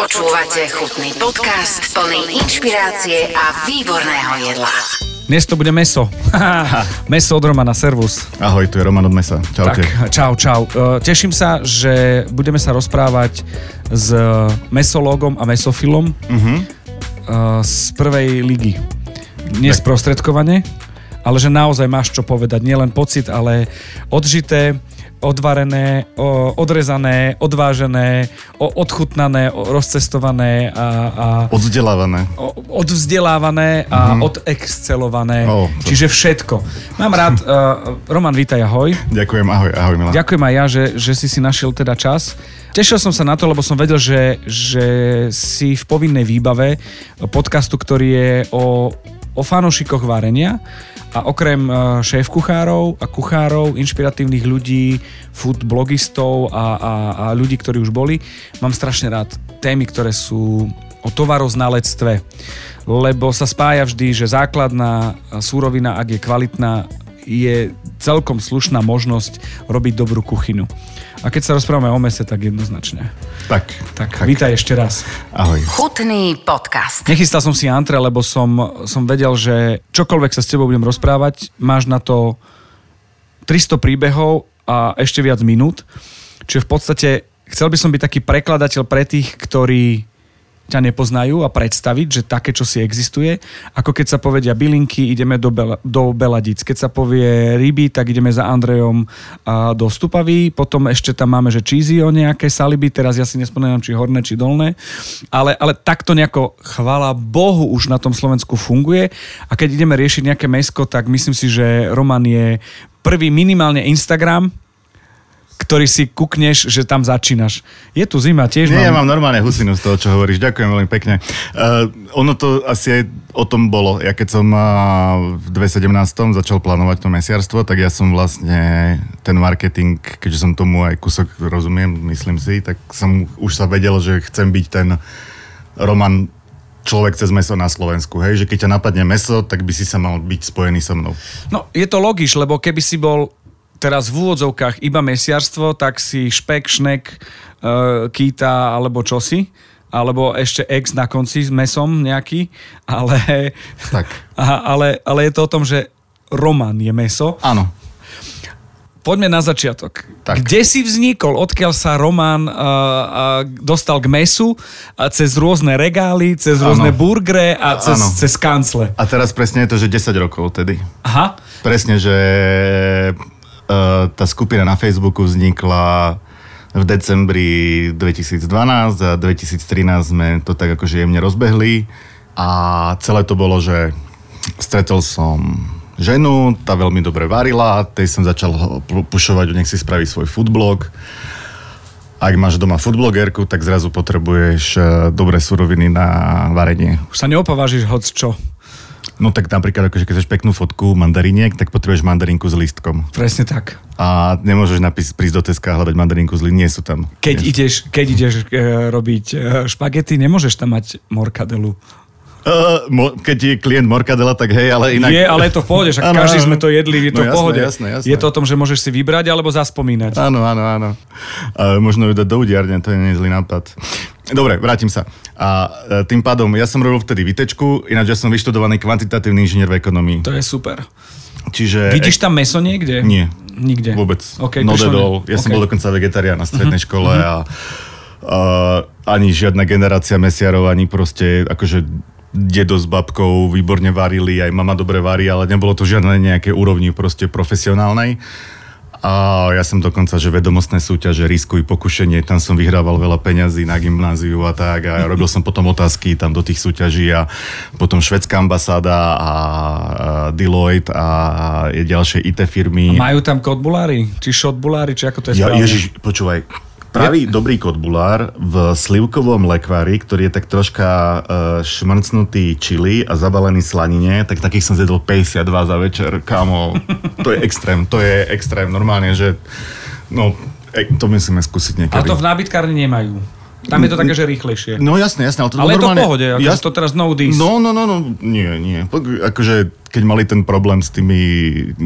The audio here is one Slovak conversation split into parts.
Počúvate chutný podcast plný inšpirácie a výborného jedla. Dnes to bude meso. meso od Romana, servus. Ahoj, tu je Roman od Mesa. Čaute. Tak, čau, čau. E, Teším sa, že budeme sa rozprávať s mesológom a mesofilom uh-huh. z prvej ligy. Nesprostredkovane, ale že naozaj máš čo povedať. Nielen pocit, ale odžité, odvarené, o, odrezané, odvážené, o, odchutnané, o, rozcestované a... a Odzdelávané. o, odvzdelávané a mm-hmm. odexcelované. Oh, to- Čiže všetko. Mám rád, uh, Roman, vítaj, ahoj. Ďakujem, ahoj, ahoj Milan. Ďakujem aj ja, že, že si si našiel teda čas. Tešil som sa na to, lebo som vedel, že, že si v povinnej výbave podcastu, ktorý je o, o fanošikoch varenia a okrem eh, šéf-kuchárov a kuchárov, inšpiratívnych ľudí, food blogistov a, a, a ľudí, ktorí už boli, mám strašne rád témy, ktoré sú o tovaroznalectve, lebo sa spája vždy, že základná súrovina, ak je kvalitná, je celkom slušná možnosť robiť dobrú kuchyňu. A keď sa rozprávame o mese, tak jednoznačne. Tak, Tak, tak. vítaj ešte raz. ahoj. Chutný podcast. Nechystal som si antre, lebo som, som vedel, že čokoľvek sa s tebou budem rozprávať, máš na to 300 príbehov a ešte viac minút. Čiže v podstate chcel by som byť taký prekladateľ pre tých, ktorí ťa nepoznajú a predstaviť, že také, čo si existuje. Ako keď sa povedia bylinky, ideme do, Bela, do Beladic. Keď sa povie ryby, tak ideme za Andrejom a do Stupavy. Potom ešte tam máme, že cheesy o nejaké saliby. Teraz ja si nespomínam, či horné, či dolné. Ale, ale takto nejako, chvála Bohu, už na tom Slovensku funguje. A keď ideme riešiť nejaké mesko, tak myslím si, že Roman je prvý minimálne Instagram, ktorý si kukneš, že tam začínaš. Je tu zima, tiež Nie, ja mám... mám normálne husinu z toho, čo hovoríš. Ďakujem veľmi pekne. Uh, ono to asi aj o tom bolo. Ja keď som uh, v 2017 začal plánovať to mesiarstvo, tak ja som vlastne ten marketing, keďže som tomu aj kúsok rozumiem, myslím si, tak som už sa vedel, že chcem byť ten Roman človek cez meso na Slovensku. Hej, že keď ťa napadne meso, tak by si sa mal byť spojený so mnou. No, je to logiš, lebo keby si bol teraz v úvodzovkách iba mesiarstvo, tak si špek, šnek, uh, kýta alebo čosi alebo ešte ex na konci s mesom nejaký, ale, Tak. Ale, ale je to o tom, že Roman je meso. Áno. Poďme na začiatok. Tak. Kde si vznikol, odkiaľ sa Roman uh, uh, dostal k mesu a cez rôzne regály, cez rôzne Áno. burgre a cez, cez kancle? A teraz presne je to, že 10 rokov tedy. Aha. Presne, že tá skupina na Facebooku vznikla v decembri 2012 a 2013 sme to tak akože jemne rozbehli a celé to bolo, že stretol som ženu, tá veľmi dobre varila, tej som začal pušovať, nech si spraví svoj foodblog. Ak máš doma foodblogerku, tak zrazu potrebuješ eh, dobré suroviny na varenie. Už sa neopovážiš hoc čo. No tak napríklad, akože keď chceš peknú fotku mandariniek, tak potrebuješ mandarinku s lístkom. Presne tak. A nemôžeš napis, prísť do Teska a hľadať mandarinku z nie sú tam. Keď Nie ideš, keď ideš e, robiť e, špagety, nemôžeš tam mať morkadelu. Uh, mo, keď je klient morkadela, tak hej, ale inak... Je, ale je to v pohode, že Áno, každý sme to jedli, je to No v pohode. jasné, jasné, jasné. Je to o tom, že môžeš si vybrať alebo zaspomínať. Áno, áno, áno. A možno ju dať do udiarne, to je nezlý nápad. Dobre, vrátim sa. A e, tým pádom, ja som robil vtedy vytečku, ináč ja som vyštudovaný kvantitatívny inžinier v ekonomii. To je super. Čiže... Vidíš tam meso niekde? Nie. Nikde. Vôbec. Okay, ne- all. Ja som OK. bol dokonca vegetarián na strednej škole a uh, ani žiadna generácia mesiarov, ani proste akože dedo s babkou výborne varili, aj mama dobre varí, ale nebolo to žiadne nejaké úrovni proste profesionálnej. A ja som dokonca, že vedomostné súťaže, riskuj, pokušenie, tam som vyhrával veľa peňazí na gymnáziu a tak a robil som potom otázky tam do tých súťaží a potom švedská ambasáda a, a Deloitte a, a ďalšie IT firmy. Majú tam kodbulári? Či šotbulári? Či ako to je Ja, správne? Ježiš, počúvaj. Pravý dobrý kotbulár v slivkovom lekvári, ktorý je tak troška uh, šmrcnutý čili a zabalený slanine, tak takých som zjedol 52 za večer, kámo. To je extrém, to je extrém. Normálne, že no, e, to musíme skúsiť niekedy. to v nábytkárni nemajú. Tam je to také, že rýchlejšie. No jasne, jasne, ale to Ale je to v pohode, akože Jas- to teraz no dis. No, no, no, no, nie, nie. Akože, keď mali ten problém s tými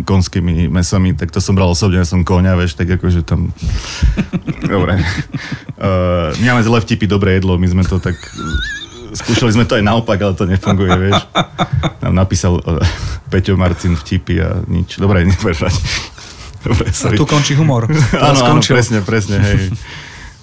konskými mesami, tak to som bral osobne, ja som koňa, vieš, tak akože tam... Dobre. Uh, máme zlé vtipy, dobré jedlo, my sme to tak... Skúšali sme to aj naopak, ale to nefunguje, vieš. Nám napísal uh, Peťo Marcin vtipy a nič. Dobre, nebudeš mať. Dobre, A sorry. tu končí humor. Áno, áno, presne, presne, hej.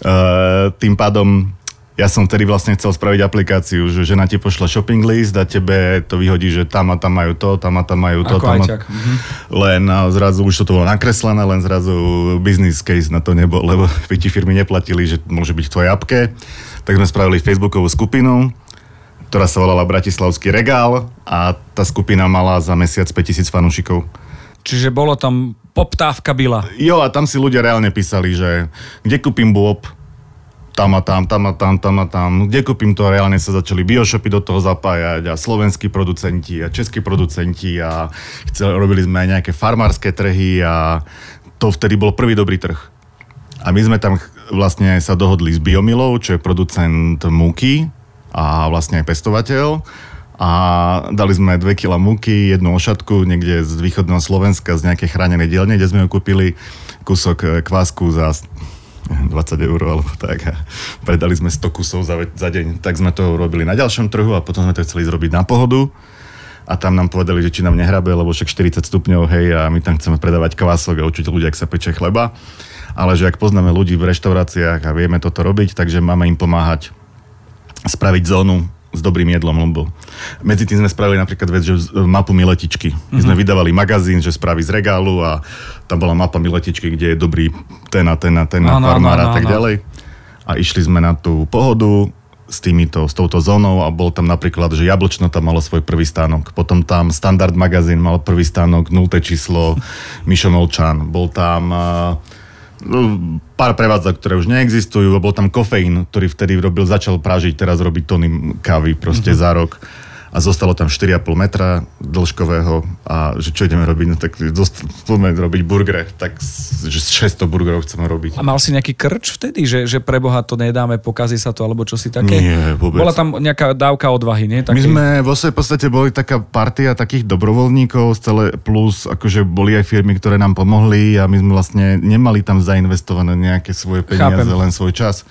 Uh, tým pádom ja som vtedy vlastne chcel spraviť aplikáciu, že žena ti pošle shopping list a tebe to vyhodí, že tam a tam majú to, tam a tam majú to. Ako tam a... Mhm. Len a zrazu už to bolo nakreslené, len zrazu business case na to nebol, lebo by ti firmy neplatili, že môže byť v tvojej apke. Tak sme spravili Facebookovú skupinu, ktorá sa volala Bratislavský regál a tá skupina mala za mesiac 5000 fanúšikov. Čiže bolo tam poptávka byla. Jo, a tam si ľudia reálne písali, že kde kúpim bôb, tam a tam, tam a tam, tam a tam. Kde kúpim to, reálne sa začali bioshopy do toho zapájať a slovenskí producenti a českí producenti a chceli, robili sme aj nejaké farmárske trhy a to vtedy bol prvý dobrý trh. A my sme tam vlastne sa dohodli s Biomilou, čo je producent múky a vlastne aj pestovateľ. A dali sme 2 kg múky, jednu ošatku niekde z východného Slovenska z nejakej chránenej dielne, kde sme ju kúpili kúsok e, kvásku za 20 eur alebo tak a predali sme 100 kusov za, za deň. Tak sme to robili na ďalšom trhu a potom sme to chceli zrobiť na pohodu a tam nám povedali, že či nám nehrabe, lebo však 40 stupňov, hej, a my tam chceme predávať kvások a učiť ľudia, ak sa peče chleba. Ale že ak poznáme ľudí v reštauráciách a vieme toto robiť, takže máme im pomáhať spraviť zónu s dobrým jedlom, lebo medzi tým sme spravili napríklad vec, že mapu miletičky. My sme vydávali magazín, že spraví z regálu a tam bola mapa miletičky, kde je dobrý ten a ten a ten a áno, farmár a áno, tak áno. ďalej. A išli sme na tú pohodu s, týmito, s touto zónou a bol tam napríklad, že Jablčno tam malo svoj prvý stánok. Potom tam Standard magazín mal prvý stánok, 0. číslo, Mišo Molčan. Bol tam uh, no, pár prevádzok, ktoré už neexistujú. Bol tam kofeín, ktorý vtedy robil, začal pražiť, teraz robiť tony kávy proste mm-hmm. za rok. A zostalo tam 4,5 metra dĺžkového a že čo ideme robiť, no tak poďme robiť burgere, tak že 600 burgerov chceme robiť. A mal si nejaký krč vtedy, že, že pre Boha to nedáme, pokazí sa to, alebo čo si také? Nie, vôbec. Bola tam nejaká dávka odvahy, nie? My sme vo svojej podstate boli taká partia takých dobrovoľníkov, celé plus akože boli aj firmy, ktoré nám pomohli a my sme vlastne nemali tam zainvestované nejaké svoje peniaze, Chápem. len svoj čas.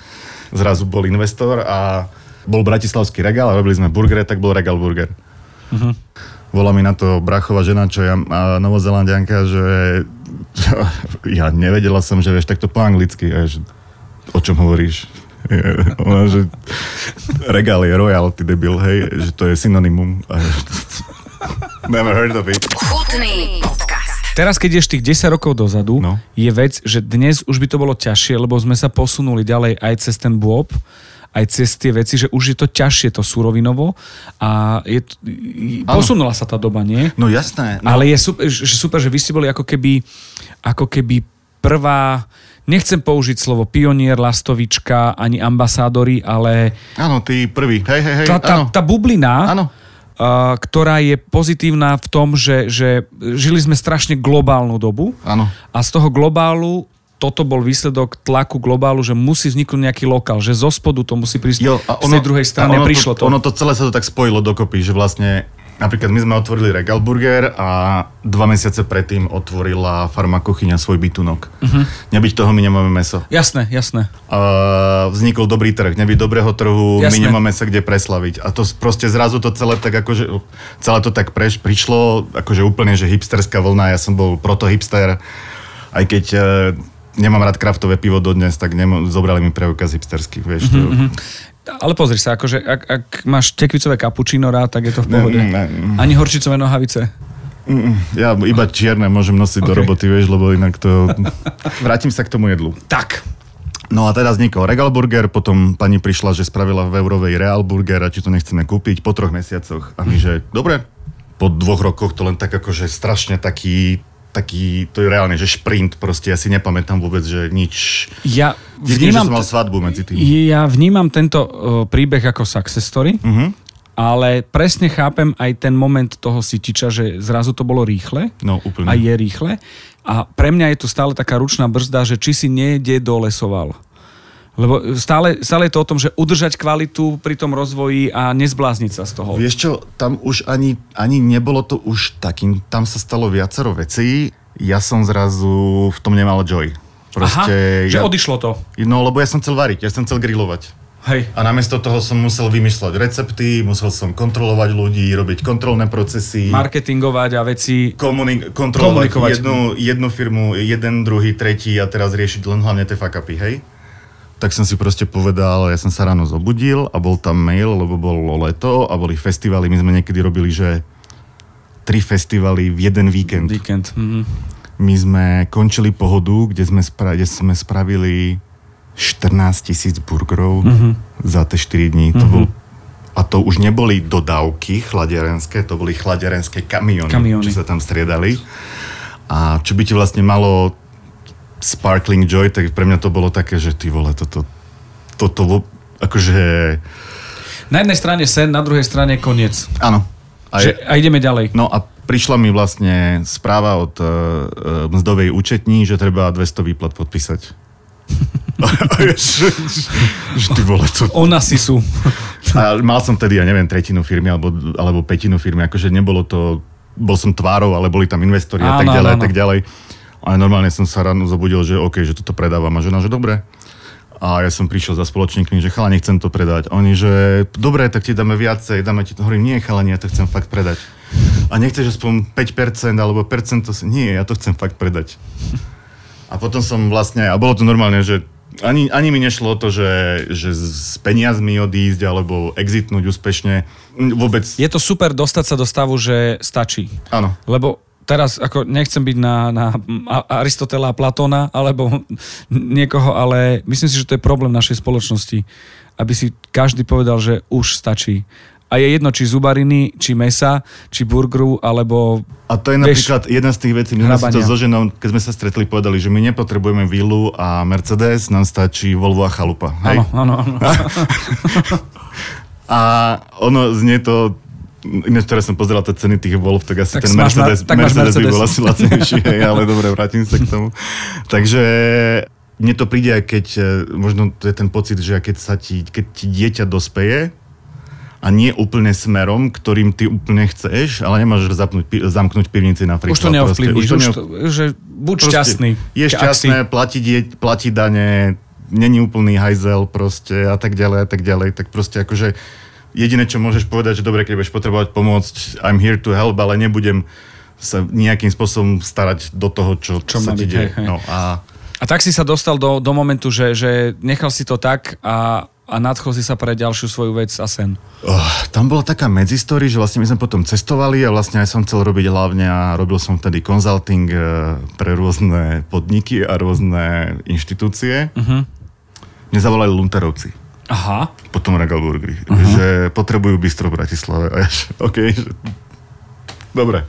Zrazu bol investor a bol bratislavský regál a robili sme burgery, tak bol regál burger. Mhm. Volá mi na to brachová žena, čo je a novozelandianka, že ja nevedela som, že vieš takto po anglicky. A ja, že, o čom hovoríš? Ona, že regál je royal, ty debil, hej, že to je synonymum. A ja, Never heard of it. Chutný podcast. Teraz, keď ješ tých 10 rokov dozadu, No. je vec, že dnes už by to bolo ťažšie, lebo sme sa posunuli ďalej aj cez ten bôb, aj cez tie veci, že už je to ťažšie to surovinovo a je, posunula sa tá doba, nie? No jasné. No. Ale je super, že super, že vy ste boli ako keby, ako keby prvá, nechcem použiť slovo pionier, lastovička, ani ambasádori, ale Áno, ty prvý. Hej, hej, hej. tá, tá, tá bublina, Áno. Ktorá je pozitívna v tom, že, že žili sme strašne globálnu dobu Áno. a z toho globálu toto bol výsledok tlaku globálu, že musí vzniknúť nejaký lokál, že zo spodu to musí prísť Jo, a z tej druhej strany ono prišlo to. Ono to celé sa to tak spojilo dokopy, že vlastne napríklad my sme otvorili Regal Burger a dva mesiace predtým otvorila farma kuchyňa svoj bytunok. Uh-huh. Nebyť toho my nemáme meso. Jasné, jasné. Uh, vznikol dobrý trh, nebyť dobrého trhu, Jasné. my nemáme sa kde preslaviť. A to proste zrazu to celé tak akože, celé to tak preš, prišlo, akože úplne, že hipsterská vlna, ja som bol proto hipster, aj keď uh, nemám rád kraftové pivo dodnes, tak nemo, zobrali mi preukaz hipsterský, vieš. Mhm, Mm-hmm. Ale pozri sa, akože ak, ak máš tekvicové kapučino rád, tak je to v pohode. Ne, ne, ne. Ani horčicové nohavice. Ja iba čierne môžem nosiť okay. do roboty, vieš, lebo inak to... Vrátim sa k tomu jedlu. Tak. No a teda vznikol Regal Burger, potom pani prišla, že spravila v Eurovej Real Burger a či to nechceme kúpiť po troch mesiacoch. A my, že dobre, po dvoch rokoch to len tak akože strašne taký, taký, to je reálne, že šprint, proste ja si nepamätám vôbec, že nič... Ja Jedine, že vnímam, som mal svadbu medzi tým. ja vnímam tento uh, príbeh ako success story, Mhm. ale presne chápem aj ten moment toho sitiča, že zrazu to bolo rýchle. No, úplne. a je rýchle. A pre mňa je tu stále taká ručná brzda, že či si nejde dolesoval. Lebo stále, stále je to o tom, že udržať kvalitu pri tom rozvoji a nezblázniť sa z toho. Vieš čo, tam už ani, ani nebolo to už takým, tam sa stalo viacero vecí. Ja som zrazu v tom nemal joy. Proste, Aha, že ja, odišlo to. No, lebo ja som chcel variť, ja som chcel grilovať. Hej. A namiesto toho som musel vymýšľať recepty, musel som kontrolovať ľudí, robiť kontrolné procesy. Marketingovať a veci... Komuni- kontrolovať komunikovať. Jednu, jednu firmu, jeden, druhý, tretí a teraz riešiť len hlavne tie fakapy, hej? Tak som si proste povedal, ja som sa ráno zobudil a bol tam mail, lebo bolo leto a boli festivaly. My sme niekedy robili, že tri festivaly v jeden víkend. Víkend. Mhm. My sme končili pohodu, kde sme, spra- kde sme spravili 14 tisíc burgerov uh-huh. za tie 4 dní. Uh-huh. To mhm. bol, a to už neboli dodávky chladiarenské, to boli chladiarenské kamiony, kamiony, čo sa tam striedali. A čo by ti vlastne malo Sparkling Joy, tak pre mňa to bolo také, že ty vole, toto, toto, akože... Na jednej strane sen, na druhej strane koniec. Áno. A, že, a ideme ďalej. No a prišla mi vlastne správa od uh, mzdovej účetní, že treba 200 výplat podpísať. že, ty vole, to... Ona si sú. A mal som tedy, ja neviem, tretinu firmy alebo, alebo petinu firmy, akože nebolo to, bol som tvárou, ale boli tam investori a tak ďalej a tak ďalej. A normálne som sa ráno zobudil, že OK, že toto predávam a žena, že dobre. A ja som prišiel za spoločníkmi, že chala, nechcem to predať. Oni, že dobre, tak ti dáme viacej, dáme ti to. Hovorím, nie chala, nie, ja to chcem fakt predať. A nechceš aspoň 5% alebo percento, nie, ja to chcem fakt predať. A potom som vlastne, a bolo to normálne, že ani, ani mi nešlo o to, že, že s peniazmi odísť alebo exitnúť úspešne. Vôbec. Je to super dostať sa do stavu, že stačí. Áno. Lebo teraz ako nechcem byť na, na Aristotela a Platóna alebo niekoho, ale myslím si, že to je problém našej spoločnosti, aby si každý povedal, že už stačí a je jedno, či zubariny, či mesa, či burgeru, alebo... A to je napríklad vieš, jedna z tých vecí, my sme si to so ženou, keď sme sa stretli, povedali, že my nepotrebujeme vilu a Mercedes, nám stačí Volvo a chalupa. Áno, áno, áno. a ono znie to Ináč teraz som pozeral tie ceny tých Wolf, tak asi tak ten Mercedes, tak Mercedes, Mercedes by bol asi lacnejší, ale dobre, vrátim sa k tomu. Takže mne to príde, keď e, možno to je ten pocit, že keď, sa ti, keď ti dieťa dospeje, a nie úplne smerom, ktorým ty úplne chceš, ale nemáš zapnúť, zamknúť pivnici napríklad. Už to neovplyvníš, už, to, že buď šťastný. Je šťastné, platí, platí dane, není úplný hajzel proste a tak ďalej a tak ďalej, tak proste akože jediné, čo môžeš povedať, že dobre, keď budeš potrebovať pomôcť, I'm here to help, ale nebudem sa nejakým spôsobom starať do toho, čo, čo sa ti deje. No, a... a tak si sa dostal do, do momentu, že, že nechal si to tak a a nadchol si sa pre ďalšiu svoju vec a sen? Oh, tam bola taká medzistory, že vlastne my sme potom cestovali a vlastne aj som chcel robiť hlavne a robil som vtedy consulting eh, pre rôzne podniky a rôzne inštitúcie. Uh-huh. Mne zavolali Lunterovci. Aha. Potom Regal Burgery. Uh-huh. Že potrebujú bistro v Bratislave. A ja, OK, že... Dobre.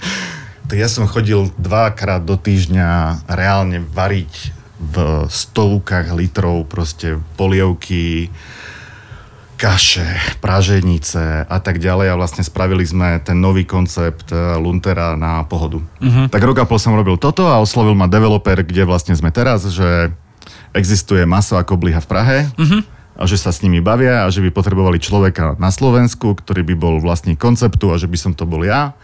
Tak ja som chodil dvakrát do týždňa reálne variť v stovkách litrov proste polievky, kaše, praženice a tak ďalej a vlastne spravili sme ten nový koncept eh, Luntera na pohodu. Uh-huh. Tak rok a pol som robil toto a oslovil ma developer, kde vlastne sme teraz, že existuje maso ako bliha v Prahe uh-huh. A že sa s nimi bavia a že by potrebovali človeka na Slovensku, ktorý by bol vlastní konceptu a že by som to bol ja.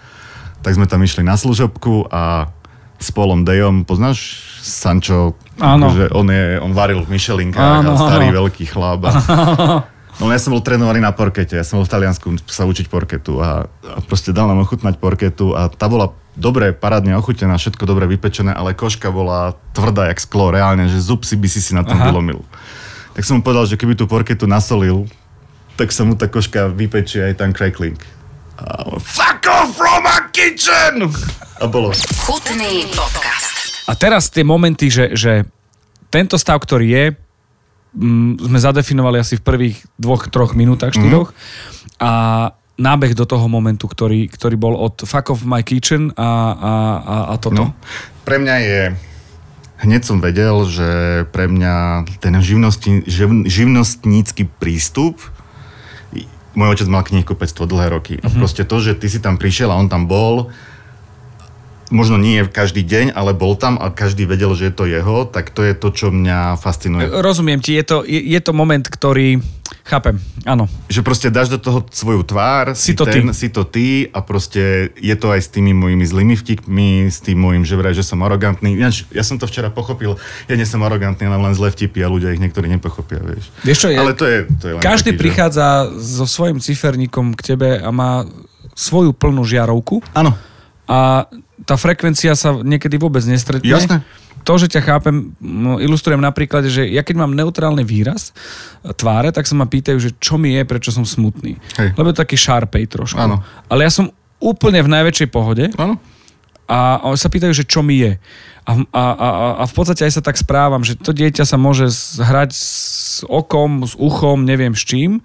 Tak sme tam išli na služobku a s Polom Dejom, poznáš Sancho? Áno. Že on, je, on varil v Michelinkách áno, a starý áno. veľký chlap. A... No ja som bol trénovaný na porkete, ja som bol v Taliansku sa učiť porketu a, a proste dal nám ochutnať porketu a tá bola dobre, parádne ochutená, všetko dobre vypečené, ale koška bola tvrdá jak sklo, reálne, že zub si by si si na tom vylomil. Tak som mu povedal, že keby tú porketu nasolil, tak sa mu tá koška vypečie aj tam crackling. A fuck off from my kitchen! A bolo. Chutný podcast. A teraz tie momenty, že, že tento stav, ktorý je, Mm, sme zadefinovali asi v prvých dvoch, troch minútach, štyroch. Mm. A nábeh do toho momentu, ktorý, ktorý bol od Fuck of my kitchen a, a, a, a toto. No, pre mňa je hneď som vedel, že pre mňa ten živnosti, živ, živnostnícky prístup môj otec mal knihkupectvo dlhé roky. A mm-hmm. proste to, že ty si tam prišiel a on tam bol možno nie každý deň, ale bol tam a každý vedel, že je to jeho, tak to je to, čo mňa fascinuje. Rozumiem ti, je to, je, je to moment, ktorý... Chápem, áno. Že proste dáš do toho svoju tvár, Si to ty. ten, si to ty a proste je to aj s tými mojimi zlými vtipmi, s tým môjim, že vraj, že som arogantný. Ináč, ja som to včera pochopil, ja nie som arogantný, ale len zlé vtipy a ľudia ich niektorí nepochopia, vieš. Vieš čo, je, Ale to je, to je len každý taký, prichádza so svojím ciferníkom k tebe a má svoju plnú žiarovku Že... Áno, a tá frekvencia sa niekedy vôbec nestretne. Jasné. To, že ťa chápem, no, ilustrujem na príklade, že ja keď mám neutrálny výraz e, tváre, tak sa ma pýtajú, že čo mi je, prečo som smutný. Hej. Lebo je taký šarpej trošku. Áno. Ale ja som úplne v najväčšej pohode áno. a oni sa pýtajú, že čo mi je. A, a, a, a v podstate aj sa tak správam, že to dieťa sa môže hrať s okom, s uchom, neviem s čím.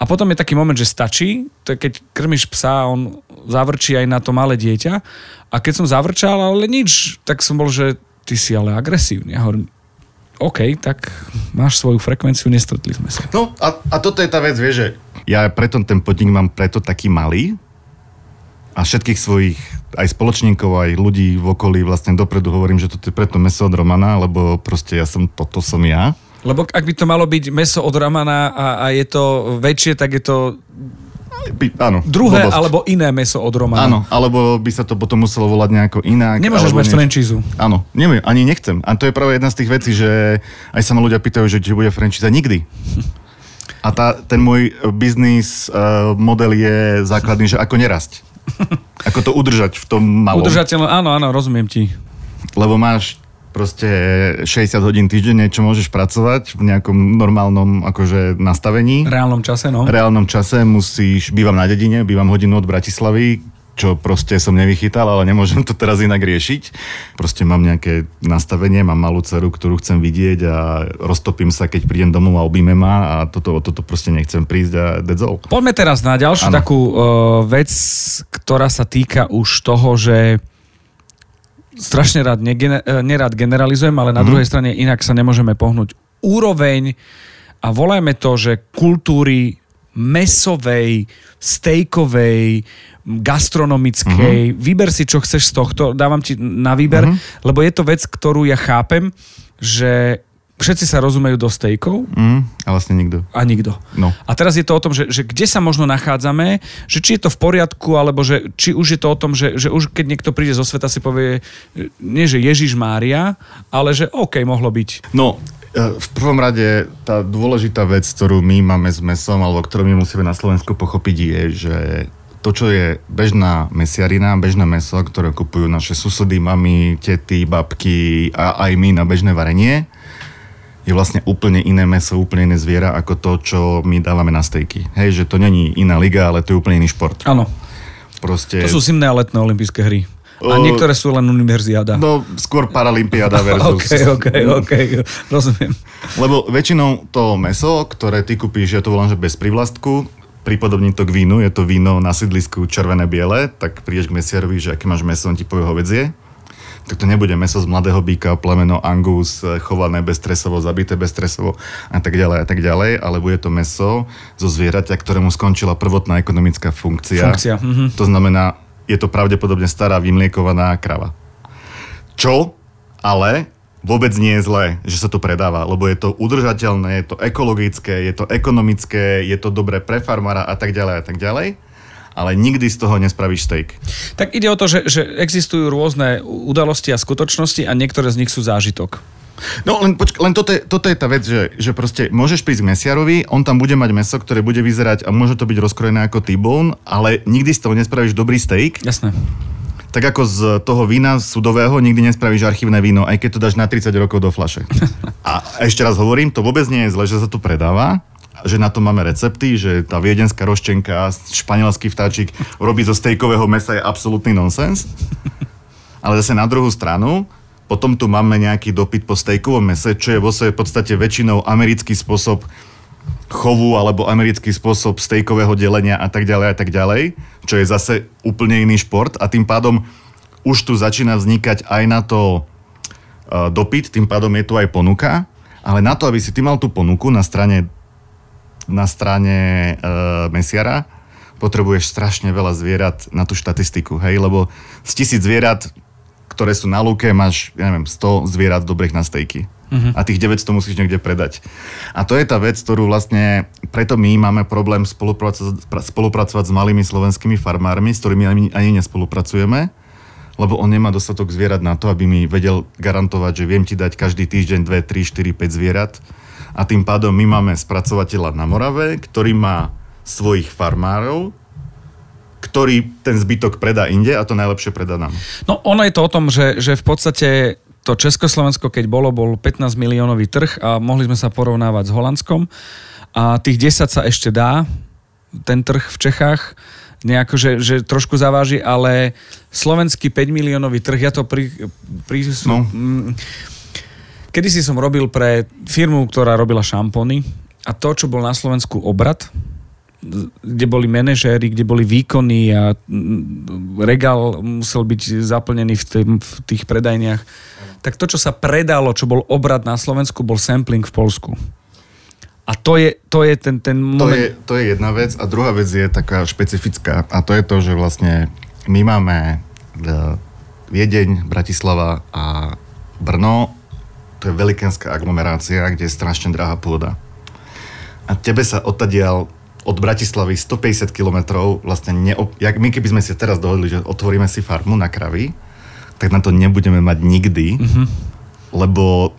A potom je taký moment, že stačí, to keď krmiš psa, on zavrčí aj na to malé dieťa. A keď som zavrčal, ale nič, tak som bol, že ty si ale agresívny. Ja hovorím, OK, tak máš svoju frekvenciu, nestretli sme sa. No a, a toto je tá vec, vieš, že ja preto ten podnik mám preto taký malý a všetkých svojich aj spoločníkov, aj ľudí v okolí vlastne dopredu hovorím, že toto je preto meso od Romana, lebo proste ja som, toto som ja. Lebo ak by to malo byť meso od ramana a, a je to väčšie, tak je to By, áno. druhé blbosť. alebo iné meso od romana. Áno, alebo by sa to potom muselo volať nejako inak. Nemôžeš mať franchízu. Áno, neviem, ani nechcem. A to je práve jedna z tých vecí, že aj sa ma ľudia pýtajú, že či bude franchíza nikdy. A tá, ten môj biznis uh, model je základný, že ako nerasť. Ako to udržať v tom malom. Udržateľné, áno, áno, rozumiem ti. Lebo máš proste 60 hodín týždenne, čo môžeš pracovať v nejakom normálnom akože nastavení. Reálnom čase, no. V reálnom čase musíš, bývam na dedine, bývam hodinu od Bratislavy, čo proste som nevychytal, ale nemôžem to teraz inak riešiť. Proste mám nejaké nastavenie, mám malú dceru, ktorú chcem vidieť a roztopím sa, keď prídem domov a objíme ma a toto, toto proste nechcem prísť a that's all. Poďme teraz na ďalšiu Áno. takú uh, vec, ktorá sa týka už toho, že strašne rád, negene, eh, nerád generalizujem, ale na Mhm. druhej strane inak sa nemôžeme pohnúť. Úroveň a volajme to, že kultúry mesovej, stejkovej, gastronomickej, vyber si, čo chceš z tohto, dávam ti na výber, lebo je to vec, ktorú ja chápem, že všetci sa rozumejú do stejkov, Mm, a vlastne nikto. a nikto. No. A teraz je to o tom, že, že kde sa možno nachádzame, že či je to v poriadku, alebo že či už je to o tom, že, že už keď niekto príde zo sveta si povie, nie že Ježiš Mária, ale že OK, mohlo byť. No, e, v prvom rade tá dôležitá vec, ktorú my máme s mesom, alebo ktorú my musíme na Slovensku pochopiť, je, že to, čo je bežná mesiarina, bežné meso, ktoré kupujú naše susedy, mamy, tety, babky a aj my na bežné varenie, je vlastne úplne iné meso, úplne iné zviera ako to, čo my dávame na stejky. Hej, že to není iná liga, ale to je úplne iný šport. Áno, Proste... to sú zimné a letné olympijské hry. A niektoré sú len univerziáda. No, skôr Paralympiáda versus... OK, OK, OK, rozumiem. Lebo väčšinou to meso, ktoré ty kúpíš, ja to volám, že bez privlastku, pripodobním to k vínu, je to víno na sídlisku červené biele, tak prídeš k mesiarovi, že aké máš meso, on ti povie hovedzie. Tak to nebude meso z mladého býka, plemeno Angus, eh, chované bezstresovo, zabité bezstresovo a tak ďalej a tak ďalej, ale bude to meso zo zvieraťa, ktorému skončila prvotná ekonomická funkcia. Funkcia, mhm. To znamená, je to pravdepodobne stará vymliekovaná krava. Čo ale vôbec nie je zlé, že sa to predáva, lebo je to udržateľné, je to ekologické, je to ekonomické, je to dobré pre farmára a tak ďalej a tak ďalej, ale nikdy z toho nespravíš steak. Tak ide o to, že, že existujú rôzne udalosti a skutočnosti a niektoré z nich sú zážitok. No len, počk- len toto, je, toto je tá vec, že, že proste môžeš prísť k mesiarovi, on tam bude mať meso, ktoré bude vyzerať a môže to byť rozkrojené ako T-bone, ale nikdy z toho nespravíš dobrý steak, Jasné. tak ako z toho vína sudového nikdy nespravíš archívne víno, aj keď to dáš na 30 rokov do flaše. A ešte raz hovorím, to vôbec nie je zle, že sa to predáva, že na to máme recepty, že tá viedenská roštenka, španielský vtáčik robí zo stejkového mesa je absolútny nonsens. Ale zase na druhú stranu, potom tu máme nejaký dopyt po stejkovom mese, čo je vo svojej podstate väčšinou americký spôsob chovu alebo americký spôsob stejkového delenia a tak ďalej a tak ďalej, čo je zase úplne iný šport a tým pádom už tu začína vznikať aj na to uh, dopyt, tým pádom je tu aj ponuka, ale na to, aby si ty mal tú ponuku na strane, na strane uh, mesiara, potrebuješ strašne veľa zvierat na tú štatistiku, hej, lebo z tisíc zvierat, ktoré sú na lúke, máš, ja neviem, 100 zvierat dobrých na stejky. Uh-huh. A tých 900 musíš niekde predať. A to je tá vec, ktorú vlastne, preto my máme problém spolupracovať, spolupracovať s malými slovenskými farmármi, s ktorými ani, ani nespolupracujeme, lebo on nemá dostatok zvierat na to, aby mi vedel garantovať, že viem ti dať každý týždeň 2, 3, 4, 5 zvierat. A tým pádom my máme spracovateľa na Morave, ktorý má svojich farmárov, ktorý ten zbytok predá inde a to najlepšie predá nám. No ono je to o tom, že, že v podstate to Československo, keď bolo, bol 15 miliónový trh a mohli sme sa porovnávať s Holandskom a tých 10 sa ešte dá, ten trh v Čechách, nejako, že, že trošku zaváži, ale slovenský 5 miliónový trh, ja to pri... pri no. Mm, Kedy si som robil pre firmu, ktorá robila šampóny a to, čo bol na Slovensku obrad, kde boli manažéri, kde boli výkony a regál musel byť zaplnený v, tým, v tých predajniach tak to, čo sa predalo, čo bol obrad na Slovensku, bol sampling v Polsku. A to je, to je ten, ten moment... To je, to je jedna vec. A druhá vec je taká špecifická. A to je to, že vlastne my máme e, Viedeň, Bratislava a Brno, to je velikenská aglomerácia, kde je strašne drahá pôda. A tebe sa odtadial od Bratislavy 150 km vlastne neop... Jak my keby sme si teraz dohodli, že otvoríme si farmu na kravy, tak na to nebudeme mať nikdy, mm-hmm. lebo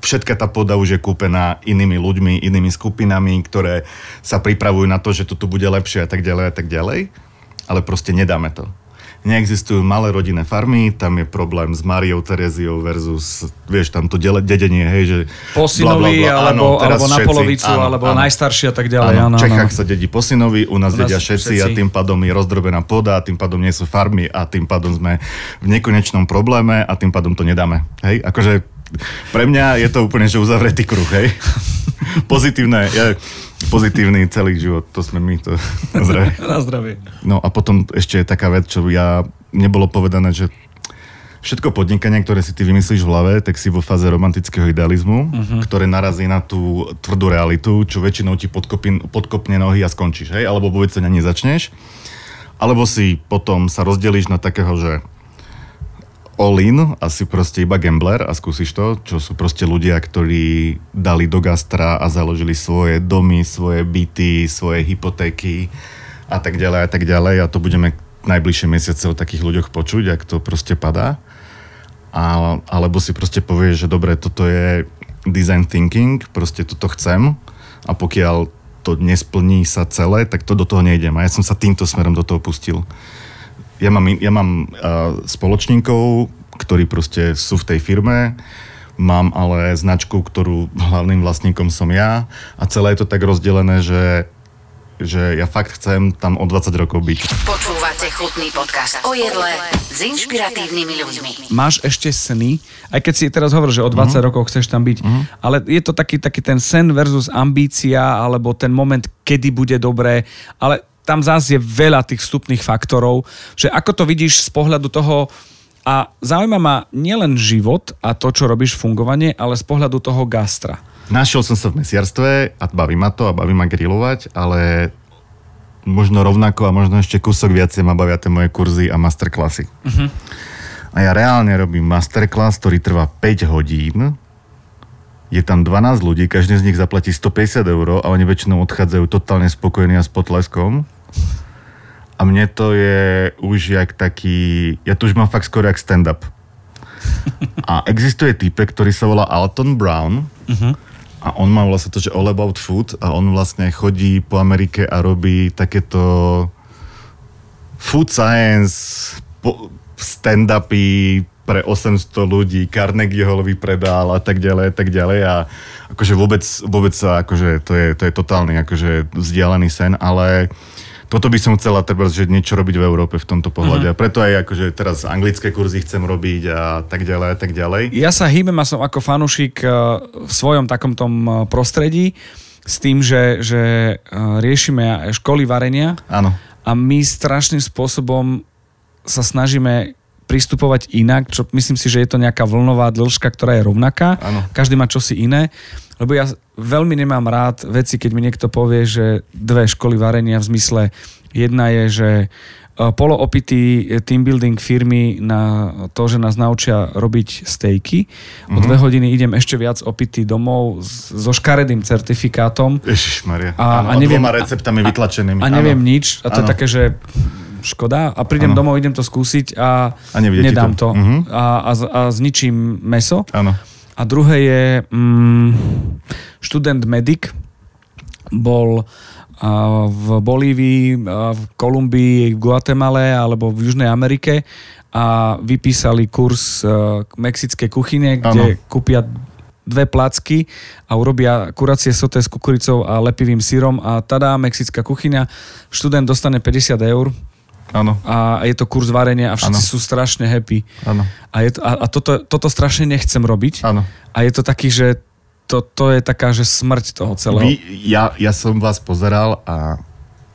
všetka tá pôda už je kúpená inými ľuďmi, inými skupinami, ktoré sa pripravujú na to, že to tu bude lepšie a tak ďalej a tak ďalej, ale proste nedáme to neexistujú malé rodinné farmy, tam je problém s Mariou Tereziou versus, vieš, tam to dedenie, hej, že... Po synovi, bla, bla, bla. alebo, áno, alebo na polovicu, áno, alebo áno. najstarší a tak ďalej. Áno, v Čechách áno. sa dedí po synovi, u nás, u nás dedia všetci, všetci a tým pádom je rozdrobená pôda a tým pádom nie sú farmy a tým pádom sme v nekonečnom probléme a tým pádom to nedáme. Hej, akože pre mňa je to úplne, že uzavretý kruh, hej. Pozitívne, ja, pozitívny celý život, to sme my, to na zdravie. na zdravie. No a potom ešte je taká vec, čo ja, nebolo povedané, že všetko podnikanie, ktoré si ty vymyslíš v hlave, tak si vo fáze romantického idealizmu, uh-huh. ktoré narazí na tú tvrdú realitu, čo väčšinou ti podkopí, podkopne nohy a skončíš, hej? Alebo vôbec sa ani začneš. Alebo si potom sa rozdelíš na takého, že all-in a si proste iba gambler a skúsiš to, čo sú proste ľudia, ktorí dali do gastra a založili svoje domy, svoje byty, svoje hypotéky a tak ďalej a tak ďalej a to budeme najbližšie mesiace o takých ľuďoch počuť, ak to proste padá. A, alebo si proste povieš, že dobre, toto je design thinking, proste toto chcem a pokiaľ to nesplní sa celé, tak to do toho nejdem. A ja som sa týmto smerom do toho pustil ja mám, ja mám uh, spoločníkov, ktorí proste sú v tej firme, mám ale značku, ktorú hlavným vlastníkom som ja a celé je to tak rozdelené, že že ja fakt chcem tam o 20 rokov byť. Počúvate chutný podcast o jedle s inšpiratívnymi ľuďmi. Máš ešte sny, aj keď si teraz hovoril, že o 20 uh-huh. Mhm. rokov chceš tam byť, uh-huh. ale je to taký, taký ten sen versus ambícia, alebo ten moment, kedy bude dobré, ale tam zás je veľa tých vstupných faktorov, že ako to vidíš z pohľadu toho, a zaujíma ma nielen život a to, čo robíš fungovanie, ale z pohľadu toho gastra. Našiel som sa v mesiarstve a baví ma to a baví ma grilovať, ale možno rovnako a možno ešte kúsok viacej ma bavia tie moje kurzy a masterklasy. Uh-huh. A ja reálne robím masterclass, ktorý trvá 5 hodín. Je tam 12 ľudí, každý z nich zaplatí 150 eur a oni väčšinou odchádzajú totálne spokojní a s potleskom. A mne to je už jak taký, ja to už mám fakt skoro jak stand-up. A existuje typek, ktorý sa volá Alton Brown. Uh-huh. a on má vlastne to, že All About Food. A on vlastne chodí po Amerike a robí takéto food science stand-upy pre 800 ľudí, Carnegie Hallový predal a tak ďalej a tak ďalej. A akože vôbec, vôbec sa, akože to je, to je totálny akože vzdialený sen, ale toto by som chcela treba, že niečo robiť v Európe v tomto pohľade. Uh-huh. A preto aj akože teraz anglické kurzy chcem robiť a tak ďalej a tak ďalej. Ja sa hýbem a som ako fanúšik eh, v svojom takom tom eh, prostredí s tým, že, že eh, riešime školy varenia. Áno. A my strašným spôsobom sa snažíme pristupovať inak, čo myslím si, že je to nejaká vlnová dĺžka, ktorá je rovnaká. Áno. Každý má čosi iné. Lebo ja veľmi nemám rád veci, keď mi niekto povie, že dve školy varenia v zmysle, jedna je, že e, poloopitý team building firmy na to, že nás naučia robiť stejky. O Mhm. dve hodiny idem ešte viac opitý domov so škaredým certifikátom Ježišmaria. A- Áno, a neviem- dvoma receptami vytlačenými. a neviem áno. nič. A to je Áno. také, že škoda. A prídem Áno. domov, idem to skúsiť a, A nedám to. to. Mhm. A, a, a zničím meso. Áno. A druhé je mm, študent medic. Bol v Bolívii, v Kolumbii, v Guatemale alebo v Južnej Amerike a vypísali kurz a, mexickej kuchyne, kde Áno. kúpia dve placky a urobia kuracie soté s kukuricou a lepivým syrom a tada mexická kuchyňa. Študent dostane 50 eur Áno. a je to kurz varenia a všetci Áno. sú strašne happy. Áno. A, je to, a, a toto, toto strašne nechcem robiť. Áno. A je to taký, že to, to je taká, že smrť toho celého. Vy, ja, ja som vás pozeral a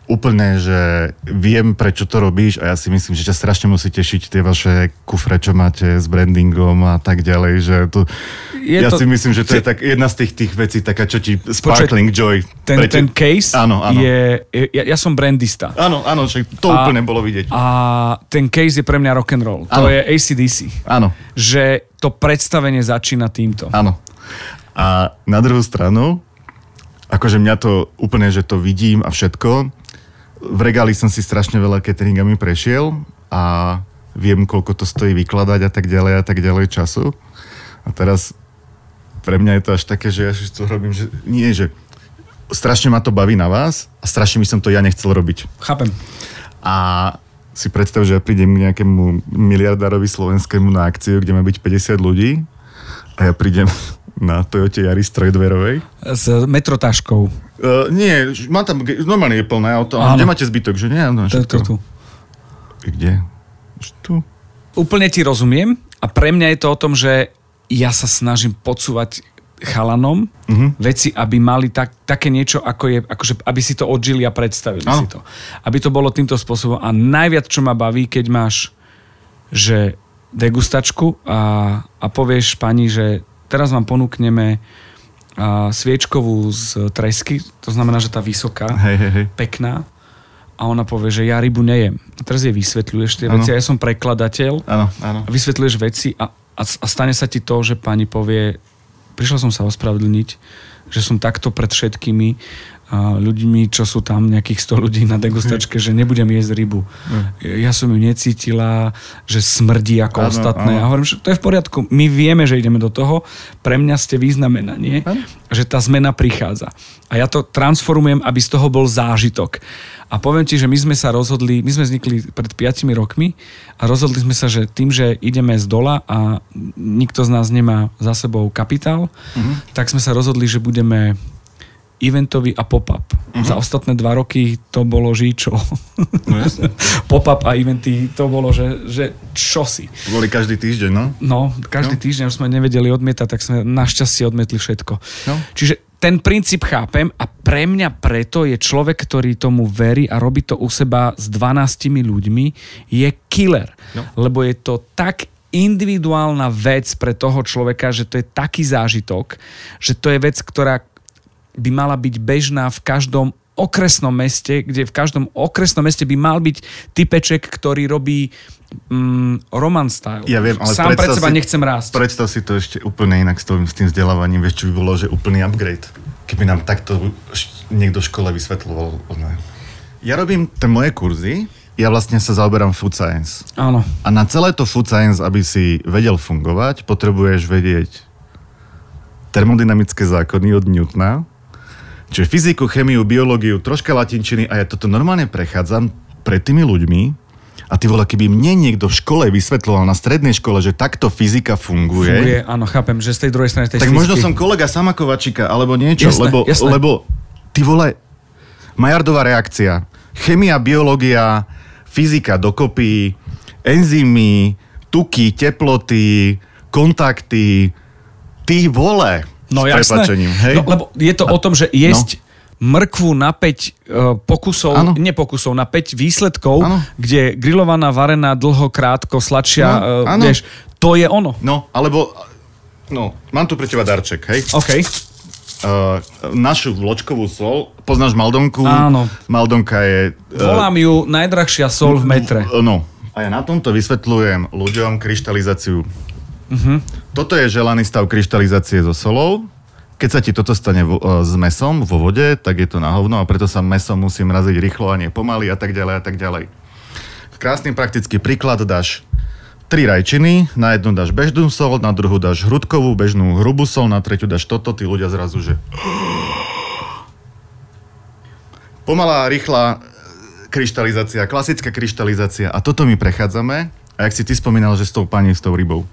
úplne, že viem, prečo to robíš a ja si myslím, že ťa strašne musí tešiť tie vaše kufre, čo máte s brandingom a tak ďalej, že to, Je ja to- si myslím, že to je tak jedna z tých, tých vecí, taká, čo ti sparkling joy. ten, Pre te- ten case Áno, áno. je... Ja, ja som brandista. Áno, áno, že to A- úplne bolo vidieť. A ten case je pre mňa rock and roll. To Áno. je ACDC. Áno, Že to predstavenie začína týmto. áno. A na druhú stranu, akože mňa to úplne, že to vidím a všetko, v regáli som si strašne veľa cateringami prešiel a viem, koľko to stojí vykladať a tak ďalej a tak ďalej času. A teraz pre mňa je to až také, že ja si to robím, že nie, že strašne ma to baví na vás a strašne by som to ja nechcel robiť. Chápem. A si predstav, že ja prídem k nejakému miliardárovi slovenskému na akciu, kde má byť 50 ľudí a ja prídem na Toyota Yaris trojdverovej. S metrotaškou. Uh, nie, má tam, normálne je plné auto. Áno. Kde máte zbytok? Že nie, no, To, tu. Kde? Tu. Úplne ti rozumiem a pre mňa je to o tom, že ja sa snažím podsúvať chalanom Mhm. veci, aby mali tak, také niečo, ako je, akože, aby si to odžili a predstavili Áno. si to. Aby to bolo týmto spôsobom. A najviac, čo ma baví, keď máš že degustačku a, a povieš pani, že teraz vám ponúkneme a, sviečkovú z tresky, to znamená, že tá vysoká, Hej, hej, hej. pekná, a ona povie, že ja rybu nejem. A teraz jej vysvetľuješ tie Áno. veci a ja som prekladateľ Áno, áno. a vysvetľuješ veci a, a, a stane sa ti to, že pani povie, prišla som sa ospravedlniť, že som takto pred všetkými ľuďmi, čo sú tam, nejakých 100 ľudí na degustačke, že nebudem jesť rybu. Ja som ju necítila, že smrdí ako Áno, ostatné. áno. A hovorím, že to je v poriadku. My vieme, že ideme do toho. Pre mňa ste významenanie, že tá zmena prichádza. A ja to transformujem, aby z toho bol zážitok. A poviem ti, že my sme sa rozhodli, my sme vznikli pred 5 rokmi a rozhodli sme sa, že tým, že ideme z dola a nikto z nás nemá za sebou kapitál, Mhm. tak sme sa rozhodli, že budeme eventový a pop-up. Mhm. Za ostatné dva roky to bolo žíčo. No jasne. pop-up a eventy to bolo, že, že čosi. Boli každý týždeň, no? No, každý No. týždeň už sme nevedeli odmietať, tak sme našťastie odmietli všetko. No. Čiže ten princíp chápem a pre mňa preto je človek, ktorý tomu verí a robí to u seba s 12 ľuďmi, je killer. No. Lebo je to tak individuálna vec pre toho človeka, že to je taký zážitok, že to je vec, ktorá by mala byť bežná v každom okresnom meste, kde v každom okresnom meste by mal byť typeček, ktorý robí mm, roman style. Ja viem, ale Sám pred seba si- nechcem rásť. Predstav si to ešte úplne inak s tým, s tým vzdelávaním, vieš, čo by bolo, že úplný upgrade. Keby nám takto niekto v škole vysvetloval. Ja robím tie moje kurzy, ja vlastne sa zaoberám food science. Áno. A na celé to food science, aby si vedel fungovať, potrebuješ vedieť termodynamické zákony od Newtona, čiže fyziku, chemiu, biológiu, troška latinčiny a ja toto normálne prechádzam pred tými ľuďmi a ty vole, keby mne niekto v škole vysvetloval na strednej škole, že takto fyzika funguje, Funguje, áno, chápem, že z tej druhej strany tej tak možno fyziky- som kolega Samakovačika alebo niečo, Jasné, lebo, jasné. lebo ty vole, Majardová reakcia, chemia, biológia, fyzika dokopy, enzymy, tuky, teploty, kontakty, ty vole, No s jasné. hej? No, lebo je to o tom, že jesť No. mrkvu na 5 uh, pokusov, Áno. nie pokusov, na 5 výsledkov, Áno. kde grillovaná, varená, dlho, krátko, sladšia, No, uh, áno. vieš, to je ono. No, alebo... No, mám tu pre teba darček, hej? OK. Uh, našu vločkovú sol, poznáš Maldonku? Áno. Maldonka je... Uh, Volám ju najdrahšia sol v metre. No. A ja na tomto vysvetľujem ľuďom kryštalizáciu. Uh-huh. Toto je želaný stav kryštalizácie so solou. Keď sa ti toto stane vo, e, s mesom vo vode, tak je to na hovno a preto sa meso musí mraziť rýchlo a nie pomaly a tak ďalej a tak ďalej. Krásny praktický príklad dáš tri rajčiny, na jednu dáš bežnú sol, na druhú dáš hrudkovú, bežnú hrubú sol, na tretiu dáš toto, tí ľudia zrazu, že... Pomalá, rýchla e, kryštalizácia, klasická kryštalizácia a toto my prechádzame. A jak si ty spomínal, že s tou pani, s tou rybou.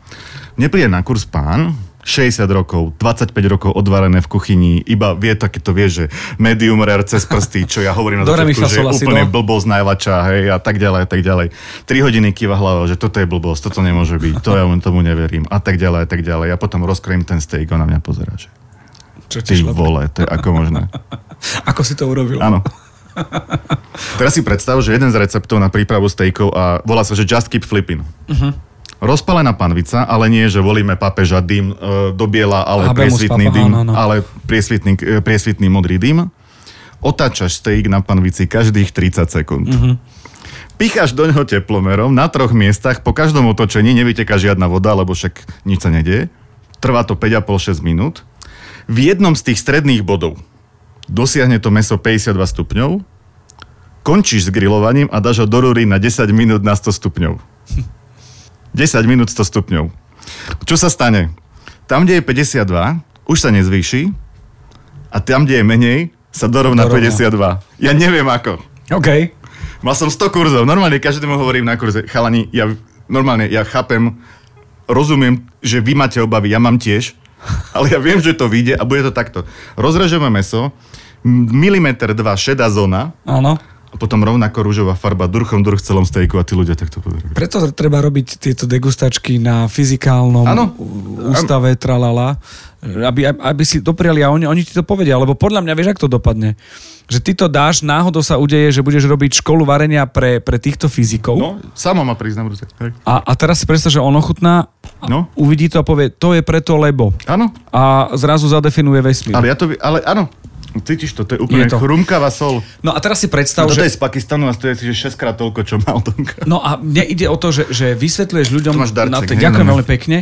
Nepríde na kurz pán, 60 rokov, 25 rokov odvarené v kuchyni, iba vie takéto, vie, že medium rare cez prsty, čo ja hovorím na začiatku, že je úplne do. blbosť najvača, hej, a tak ďalej, a tak ďalej. 3 hodiny kýva hlavou, že toto je blbosť, toto nemôže byť, to ja tomu neverím, a tak ďalej, a tak ďalej. Ja potom rozkrojím ten steak, on na mňa pozerá, že Čo ty šlo? vole, to je ako možné. Ako si to urobil? Áno. Teraz si predstav, že jeden z receptov na prípravu steakov a volá sa, že just keep flipping. Uh-huh. Rozpalená panvica, ale nie, že volíme papeža dym e, do biela, ale Habemus priesvitný papa, dym, áno, áno. ale priesvitný, e, priesvitný modrý dym. Otáčaš steak na panvici každých 30 sekúnd. Uh-huh. Picháš do neho teplomerom na troch miestach, po každom otočení nevyteká žiadna voda, lebo však nič sa nedieje. Trvá to 5,5-6 minút. V jednom z tých stredných bodov dosiahne to meso 52 stupňov, končíš s grillovaním a dáš ho do rúry na 10 minút na 100 stupňov. 10 minút 100 stupňov. Čo sa stane? Tam, kde je 52, už sa nezvýši a tam, kde je menej, sa dorovná Dorovná. 52. Ja neviem ako. OK. Mal som 100 kurzov. Normálne každému hovorím na kurze, chalani, ja normálne, ja chápem, rozumiem, že vy máte obavy, ja mám tiež, ale ja viem, že to vyjde a bude to takto. Rozrežeme meso, milimeter dva šedá zóna Áno. A potom rovnako rúžová farba, druhom druh v celom stejku a tí ľudia takto pozerajú. Preto treba robiť tieto degustačky na fyzikálnom Áno. ú- ústave tralala, aby, aby si dopriali a oni, oni ti to povedia, lebo podľa mňa vieš, ak to dopadne. Že ty to dáš, náhodou sa udeje, že budeš robiť školu varenia pre, pre týchto fyzikov No, samo ma. Hej. a, a teraz si predstav, že on ochutná, No. uvidí to a povie, to je preto, lebo. Áno, A zrazu zadefinuje vesmír. ale ja to, ale áno, cítiš to, to je úplne Je to. chrumkavá sol. No a teraz si predstav, Toto že... je z Pakistanu a stojí si, že 6 krát toľko, čo mal Donka. No a mne ide o to, že, že vysvetľuješ ľuďom... Darček, na to, ďakujem no. veľmi pekne.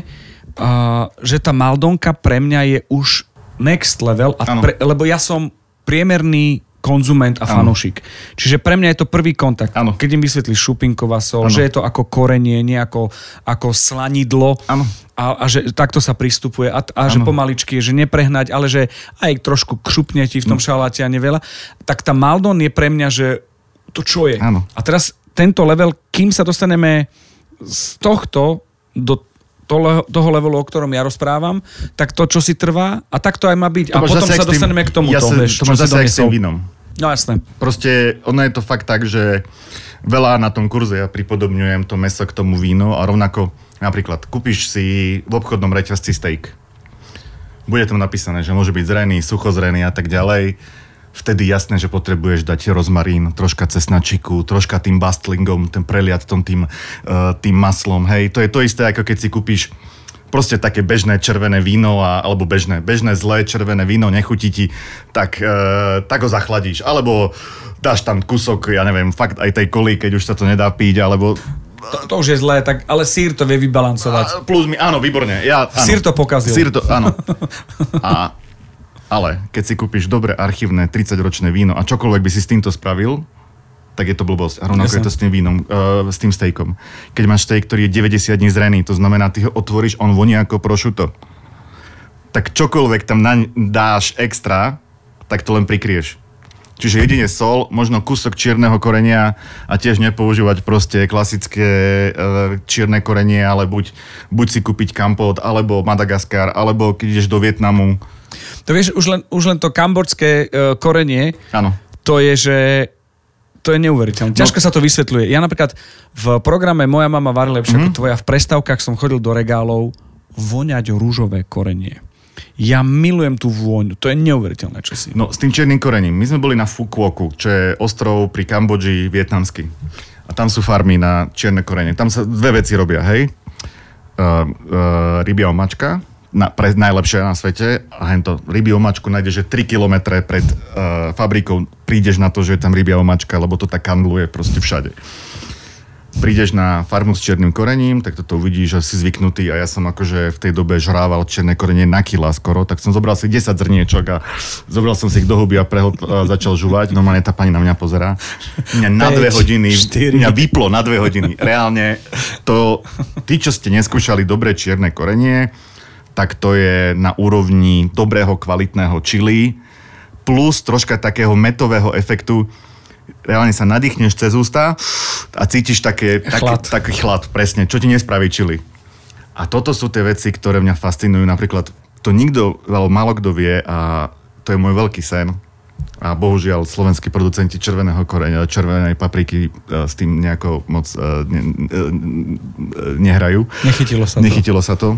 Uh, že tá Maldonka pre mňa je už next level, a pre, lebo ja som priemerný konzument a fanúšik. Čiže pre mňa je to prvý kontakt. Áno. Keď im vysvetlíš šupinková sol, Áno. že je to ako korenie, nie ako, ako slanidlo Áno. a, a že takto sa pristupuje a, a že pomaličky, že neprehnať, ale že aj trošku kšupne ti v tom šaláte a neveľa. Tak tá Maldon je pre mňa, že to čo je. Áno. A teraz tento level, kým sa dostaneme z tohto do toho, toho levelu, o ktorom ja rozprávam, tak to, čo si trvá, a tak to aj má byť. A máš potom sa tým- dostaneme k tomu, ja sa- vieš, to máš zase s tým vínom. No jasné. Proste, ono je to fakt tak, že veľa na tom kurze ja pripodobňujem to meso k tomu vínu a rovnako napríklad kúpiš si v obchodnom reťazci steak. Bude tam napísané, že môže byť zrený, suchozrený a tak ďalej. Vtedy jasné, že potrebuješ dať rozmarín, troška cesnačiku, troška tým bastlingom, ten preliat tom tým, uh, tým maslom. Hej, to je to isté, ako keď si kúpiš proste také bežné červené víno, a, alebo bežné, bežné zlé červené víno nechutí ti, tak, e, tak ho zachladíš. Alebo dáš tam kúsok, ja neviem, fakt aj tej koly, keď už sa to nedá piť, alebo... To, to už je zlé, tak, ale sír to vie vybalancovať. A plus mi, áno, výborne. Ja, áno. Sír to pokazil. Sír to, áno. A, ale keď si kúpiš dobre archívne 30-ročné víno a čokoľvek by si s týmto spravil, tak je to blbosť. A rovnako Jasne. je to s tým vínom, uh, s tým stejkom. Keď máš steak, ktorý je 90 dní zrený, to znamená, ty ho otvoríš, on voní ako prošuto. Tak čokoľvek tam naň dáš extra, tak to len prikrieš. Čiže jedine sol, možno kúsok čierneho korenia a tiež nepoužívať proste klasické e, čierne korenie, ale buď, buď si kúpiť kampot, alebo Madagaskar, alebo keď ideš do Vietnamu. To vieš, už len, už len to kambodské uh, korenie, Áno. to je, že to je neuveriteľné. Ťažko sa to vysvetľuje. Ja napríklad v programe Moja mama varí lepšie mm-hmm. ako tvoja, v prestávkach som chodil do regálov voňať rúžové korenie. Ja milujem tú vôňu, to je neuveriteľné, čo si. No, s tým čiernym korením. My sme boli na Fukuoku, čo je ostrov pri Kambodži, vietnamský. A tam sú farmy na čierne korenie. Tam sa dve veci robia, hej? Uh, uh, rybia omačka, na, pre, najlepšie na svete. A hento rybie omačku nájdeš, že 3 km pred uh, fabrikou prídeš na to, že je tam rybia omačka, lebo to tak kandluje proste všade prídeš na farmu s černým korením, tak toto uvidíš, že si zvyknutý a ja som akože v tej dobe žrával černé korenie na kila skoro, tak som zobral si 10 zrniečok a zobral som si ich do huby a, prehlb, a začal žuvať. Normálne tá pani na mňa pozerá. Mňa na 5, dve hodiny, 4. mňa vyplo na dve hodiny. Reálne to, tí, čo ste neskúšali dobré čierne korenie, tak to je na úrovni dobrého kvalitného čili plus troška takého metového efektu, reálne sa nadýchneš cez ústa a cítiš také, chlad. Taký, chlad, presne, čo ti nespraví čili. A toto sú tie veci, ktoré mňa fascinujú. Napríklad, to nikto, ale málo kto vie a to je môj veľký sen. A bohužiaľ, slovenskí producenti červeného koreňa, červenej papriky e, s tým nejako moc uh, ne, uh, nehrajú. Nechytilo sa to. Nechytilo sa to.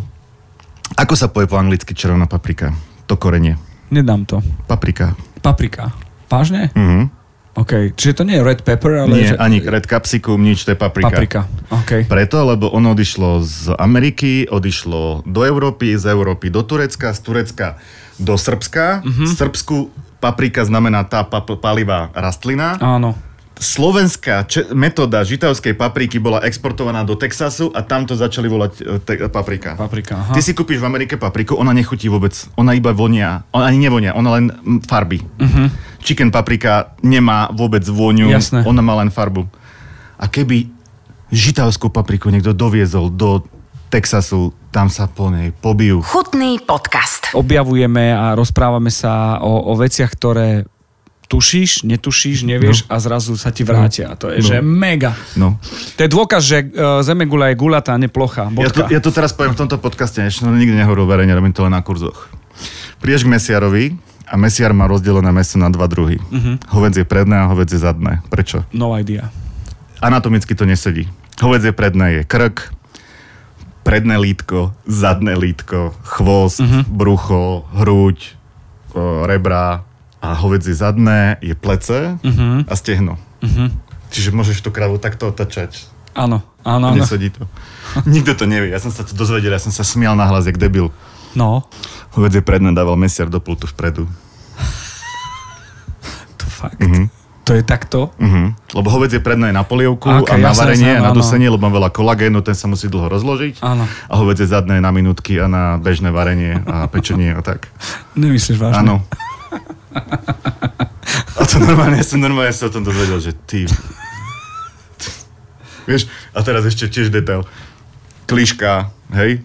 Ako sa povie po anglicky červená paprika? To korenie. Nedám to. Paprika. Paprika. Vážne? Mhm. OK, čiže to nie je red pepper, ale... Nie, že... ani red capsicum, nič, to je paprika. Paprika, OK. Preto, lebo ono odišlo z Ameriky, odišlo do Európy, z Európy do Turecka, z Turecka do Srbska. Mhm. V Srbsku paprika znamená tá pa- palivá rastlina. Áno. Slovenská če- metóda žitavskej papriky bola exportovaná do Texasu a tam to začali volať e, te- paprika. Paprika, aha. Ty si kúpiš v Amerike papriku, ona nechutí vôbec. Ona iba vonia. Ona ani nevonia, ona len farby. Uh-huh. Chicken paprika nemá vôbec vôňu, Jasné. ona má len farbu. A keby žitavskú papriku niekto doviezol do Texasu, tam sa po nej pobijú. Chutný podcast. Objavujeme a rozprávame sa o, o veciach, ktoré tušíš, netušíš, nevieš no. a zrazu sa ti vrátia. A to je, No. že mega. No. To je dôkaz, že uh, zemegula je gulatá, neplochá. Ja to, ja to teraz poviem v tomto podcaste, ešte no, nikdy nehovoril verejne, robím to len na kurzoch. Prídeš k mesiarovi a mesiar má rozdelené meso na dva druhy. Uh-huh. Hovedzie predné a hovedzie zadné. Prečo? No idea. Anatomicky to nesedí. Hovedzie predné je krk, predné lítko, zadné lítko, chvost, uh-huh. brucho, hruď, rebra a hovedzie zadné je plece uh-huh. a stehno. Uh-huh. Čiže môžeš tú kravu takto otačať. Áno, áno, No, áno. Nesedí to. Nikto to nevie. Ja som sa to dozvedel, ja som sa smial na hlas, jak debil. No, Hovedzie predné dával mesiar do pultu vpredu. to fakt. To je takto? Uh-huh. Lebo hovedzie predné je na polievku Ok, a na jasné, varenie a na dusenie, lebo má veľa kolagénu, ten sa musí dlho rozložiť. Áno. A hovedzie zadné je na minútky a na bežné varenie a pečenie a tak. Nemyslíš vážne? Áno. A to normálne, ja som normálne sa o tom dozvedel, že ty... Vieš, a teraz ešte tiež detail. Kliška, hej?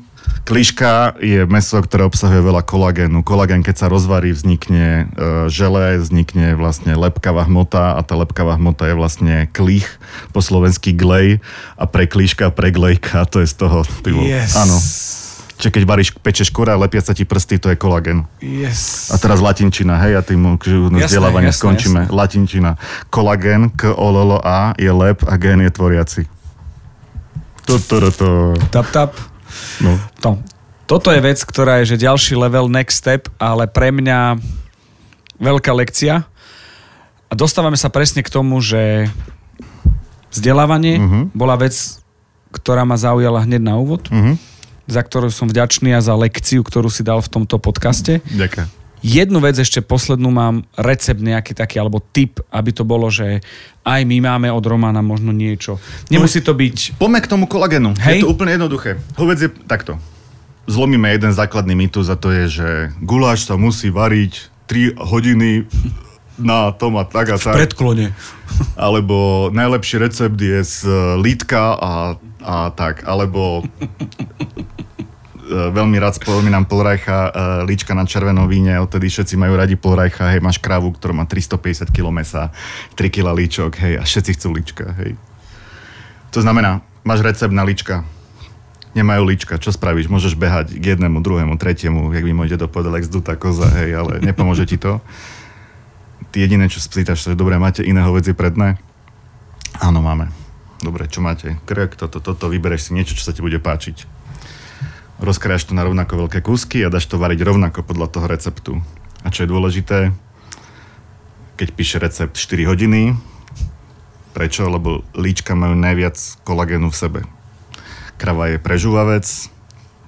Kliška je meso, ktoré obsahuje veľa kolagénu. Kolagén, keď sa rozvarí, vznikne e, žele, vznikne vlastne lepkavá hmota a tá lepkavá hmota je vlastne klích, po slovensky glej a pre klíška, pre glejka, to je z toho. Vole. Yes. Áno. Čiže keď varíš, pečeš kura, lepia sa ti prsty, to je kolagén. Yes. A teraz latinčina, hej, a tým vzdelávanie skončíme. jasné. Latinčina. Kolagén, k o l l a je lep a gén je tvoriaci. To, to, to, to. Tap, tap. No. To. Toto je vec, ktorá je že ďalší level, next step, ale pre mňa veľká lekcia. A dostávame sa presne k tomu, že vzdelávanie Mhm. bola vec, ktorá ma zaujala hneď na úvod, Mhm. Za ktorú som vďačný a za lekciu, ktorú si dal v tomto podcaste. Ďakujem. Jednu vec ešte poslednú mám, recept nejaký taký, alebo tip, aby to bolo, že aj my máme od Romana možno niečo. Nemusí to byť... Poďme k tomu kolagénu. Hej. Je to úplne jednoduché. Hovec je takto. Zlomíme jeden základný mýtus a to je, že guláš sa musí variť 3 hodiny na tom a tak a tak. Predklone. Alebo najlepší recept je z lítka a, a tak. Alebo e, veľmi rád spomínam Polrajcha, e, líčka na červenom víne, odtedy všetci majú radi Polrajcha, hej, máš krávu, ktorá má 350 kg mesa, 3 kg líčok, hej, a všetci chcú líčka, hej. To znamená, máš recept na líčka, nemajú líčka, čo spravíš? Môžeš behať k jednému, druhému, tretiemu, jak by môj dedo povedal, jak zdutá koza, hej, ale nepomôže ti to. Ty jediné, čo spýtaš, že dobre, máte iné hovedzie predné? Áno, máme. Dobre, čo máte? Krk, toto, toto, vybereš si niečo, čo sa ti bude páčiť. rozkrájaš to na rovnako veľké kúsky a dáš to variť rovnako podľa toho receptu. A čo je dôležité, keď píše recept 4 hodiny, prečo? Lebo líčka majú najviac kolagénu v sebe. Krava je prežúvavec,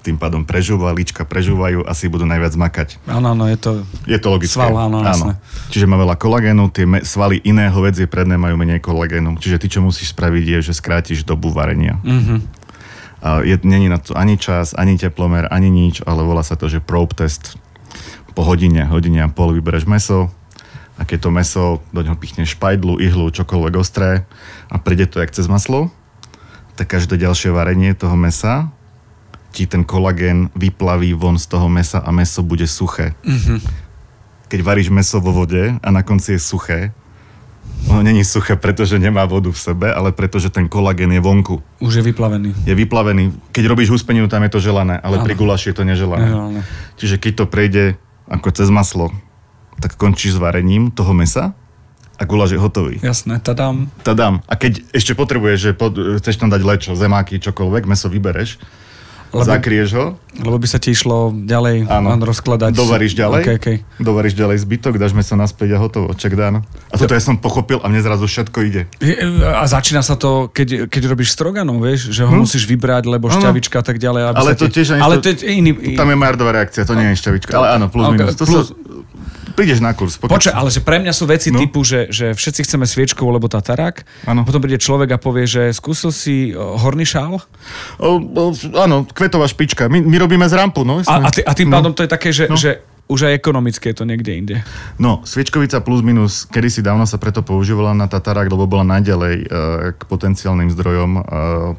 tým pádom prežúva, líčka prežúvajú, asi budú najviac makať. Áno, áno, je to... Je to logické. Sval, áno, jasné. Čiže má veľa kolagénu, tie me- svaly iné hovedzie predné majú menej kolagénu. Čiže ty, čo musíš spraviť, je, že skrátiš dobu varenia. Mhm. A je, není na to ani čas, ani teplomer, ani nič, ale volá sa to, že probe test. Po hodine, hodine a pol vybereš meso a keď to meso, do ňoho pichneš špajdlu, ihlu, čokoľvek ostré a príde to jak cez maslo, tak každé ďalšie varenie toho mesa ti ten kolagén vyplaví von z toho mesa a meso bude suché. Mhm. Keď varíš meso vo vode a na konci je suché, ono není suché, pretože nemá vodu v sebe, ale pretože ten kolagén je vonku. Už je vyplavený. Je vyplavený. Keď robíš huspeninu, tam je to želané, ale Áno. pri gulaši je to neželané. Neželané. Čiže keď to prejde ako cez maslo, tak končíš s varením toho mesa a guláš je hotový. Jasné, tadám. Tadám. A keď ešte potrebuješ, že pod, chceš tam dať lečo, zemáky, čokoľvek, meso vybereš, Lebo- zakrieš ho, Lebo by sa ti išlo ďalej Áno. rozkladať. dovaríš ďalej, Okay, okay. dovaríš ďalej zbytok, dáš meso naspäť a hotovo, check done. A toto ja som pochopil a mne zrazu všetko ide. A začína sa to, keď, keď robíš stroganov, vieš, že ho Hm. musíš vybrať, lebo šťavička a tak ďalej. Aby Ale sa to ti... tiež ani Ale to- to je iný... Tam je Mardová reakcia, to nie je šťavička. Ale áno, plus Ok, minus. To plus- Sa, prídeš na kurz. Pokiaľ- Počkaj, ale že pre mňa sú veci No. typu, že, že všetci chceme sviečkovú, lebo tatarák. Áno. Potom príde človek a povie, že skúsil si horný šál. O, o, áno, kvetová špička. My, my robíme z rampu, no. A, a, tý, a tým no. pádom to je také, že, No. že už aj ekonomické je to niekde inde. No, sviečkovica plus minus, kedysi dávno sa preto používala na tatarák, lebo bola najďalej e, k potenciálnym zdrojom e,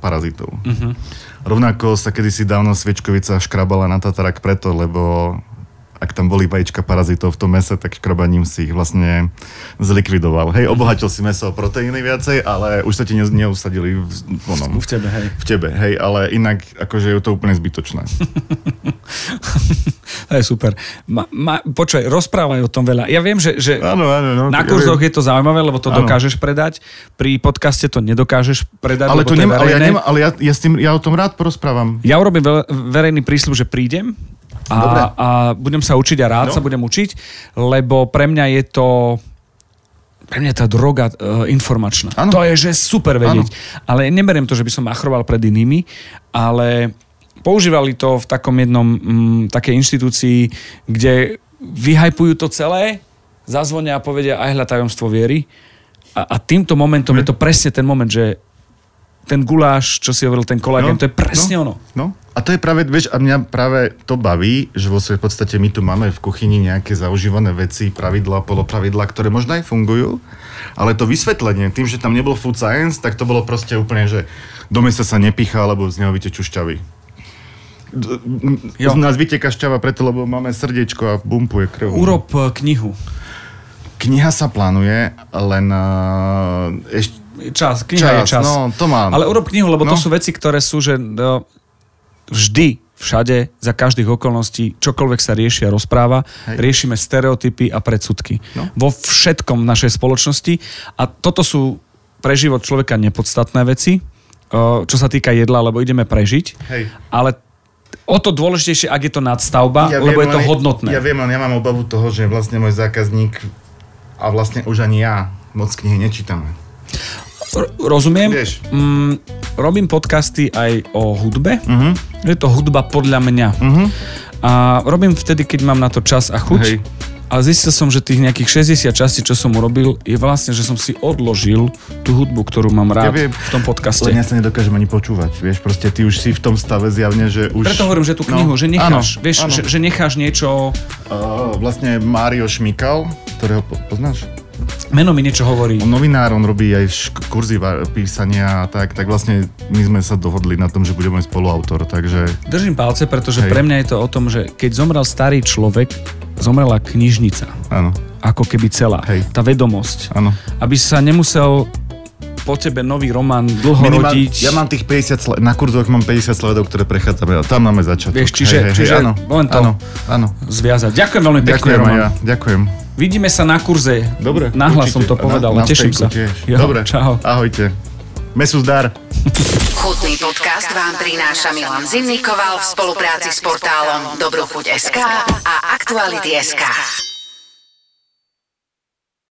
parazitov. Mhm. Rovnako sa kedysi dávno sviečkovica škrabala na tatarák preto, lebo ak tam boli vajíčka parazitov v tom mese, tak škrabaním si ich vlastne zlikvidoval. Hej, obohatil si meso o proteíny viacej, ale už sa ti ne, neusadili v, onom, V tebe, hej. v tebe, hej, ale inak akože je to úplne zbytočné. To je super. Ma, ma, počkaj, rozprávaj o tom veľa. Ja viem, že, že Áno, áno, no. na kurzoch je to zaujímavé, lebo to Áno. dokážeš predať. Pri podcaste to nedokážeš predať, Ale, to to nemá, ale, ja, nemá, ale ja, ja, s tým, ja o tom rád porozprávam. Ja urobím ve- verejný prísľub, že prídem Dobre. a, a budem sa učiť a rád No. sa budem učiť, lebo pre mňa je to pre mňa tá droga uh, informačná. Áno. To je, že super vedieť. Ale neberiem to, že by som machroval pred inými, ale používali to v takom jednom mm, takej inštitúcii, kde vyhajpujú to celé, zazvonia a povedia aj hľa tajomstvo viery. A, a týmto momentom je to presne ten moment, že ten guláš, čo si hovoril, ten kolagén, to je presne ono. No. A to je práve, vieš, a mňa práve to baví, že vo svojej podstate my tu máme v kuchyni nejaké zaužívané veci, pravidlá, polopravidlá, ktoré možno aj fungujú, ale to vysvetlenie, tým, že tam nebol food science, tak to bolo proste úplne, že do mesa sa nepichá, lebo z neho vytečú šťavy. Jo. Z nás vyteká šťava preto, lebo máme srdiečko a bumpuje krv. Urob e, knihu. Kniha sa plánuje, len uh, ešte Čas, kniha je čas. No, to mám. Ale urob knihu, lebo to No. sú veci, ktoré sú, že no, vždy, všade, za každých okolností, čokoľvek sa rieši a rozpráva, Hej. riešime stereotypy a predsudky. No. Vo všetkom v našej spoločnosti. A toto sú pre život človeka nepodstatné veci, o, čo sa týka jedla, lebo ideme prežiť. Hej. Ale o to dôležitejšie, ak je to nadstavba, lebo je to hodnotné. Ja viem, len ja mám obavu toho, že vlastne môj zákazník a vlastne už ani ja moc knihy nečítame. R- rozumiem. Vieš. Mm, robím podcasty aj o hudbe. Mhm. Je to hudba podľa mňa. Mhm. A robím vtedy, keď mám na to čas a chuť. Hej. A zistil som, že tých nejakých 60 častí, čo som urobil, je vlastne, že som si odložil tú hudbu, ktorú mám rád Ja viem. v tom podcaste. Len ja sa nedokážem ani počúvať, vieš, proste ty už si v tom stave zjavne, že už... Preto hovorím, že tú knihu, No, že necháš, áno, vieš, áno. Že, že necháš niečo, Uh, vlastne Mário Šmikal, ktorého po- poznáš? Meno mi niečo hovorí. On novinár, on robí aj šk- kurzy písania a tak, tak vlastne my sme sa dohodli na tom, že budeme spoluautor, takže... Držím palce, pretože Hej. pre mňa je to o tom, že keď zomrel starý človek, zomrela knižnica. Áno, Ako keby celá. Hej. Tá vedomosť. áno. Aby sa nemusel po tebe nový román dlho Minimál, rodiť. ja mám tých 50 sle- na kurzoch mám 50 sledov, ktoré prechádzame a tam máme začiatok. Vieš, čiže- čiže áno, len to. áno, áno. zviazať. Ďakujem veľmi pekne, Ďakujem Roman. ja, ďakujem. Vidíme sa na kurze. Dobre, Nahlas som to povedal. Na, na Teším sa. Tiež. Jo, Dobre, Čau. ahojte. Mesu zdar. Chutný podcast vám prináša Milan Zimnikoval v spolupráci s portálom Dobrochuť.sk a Aktuality.sk.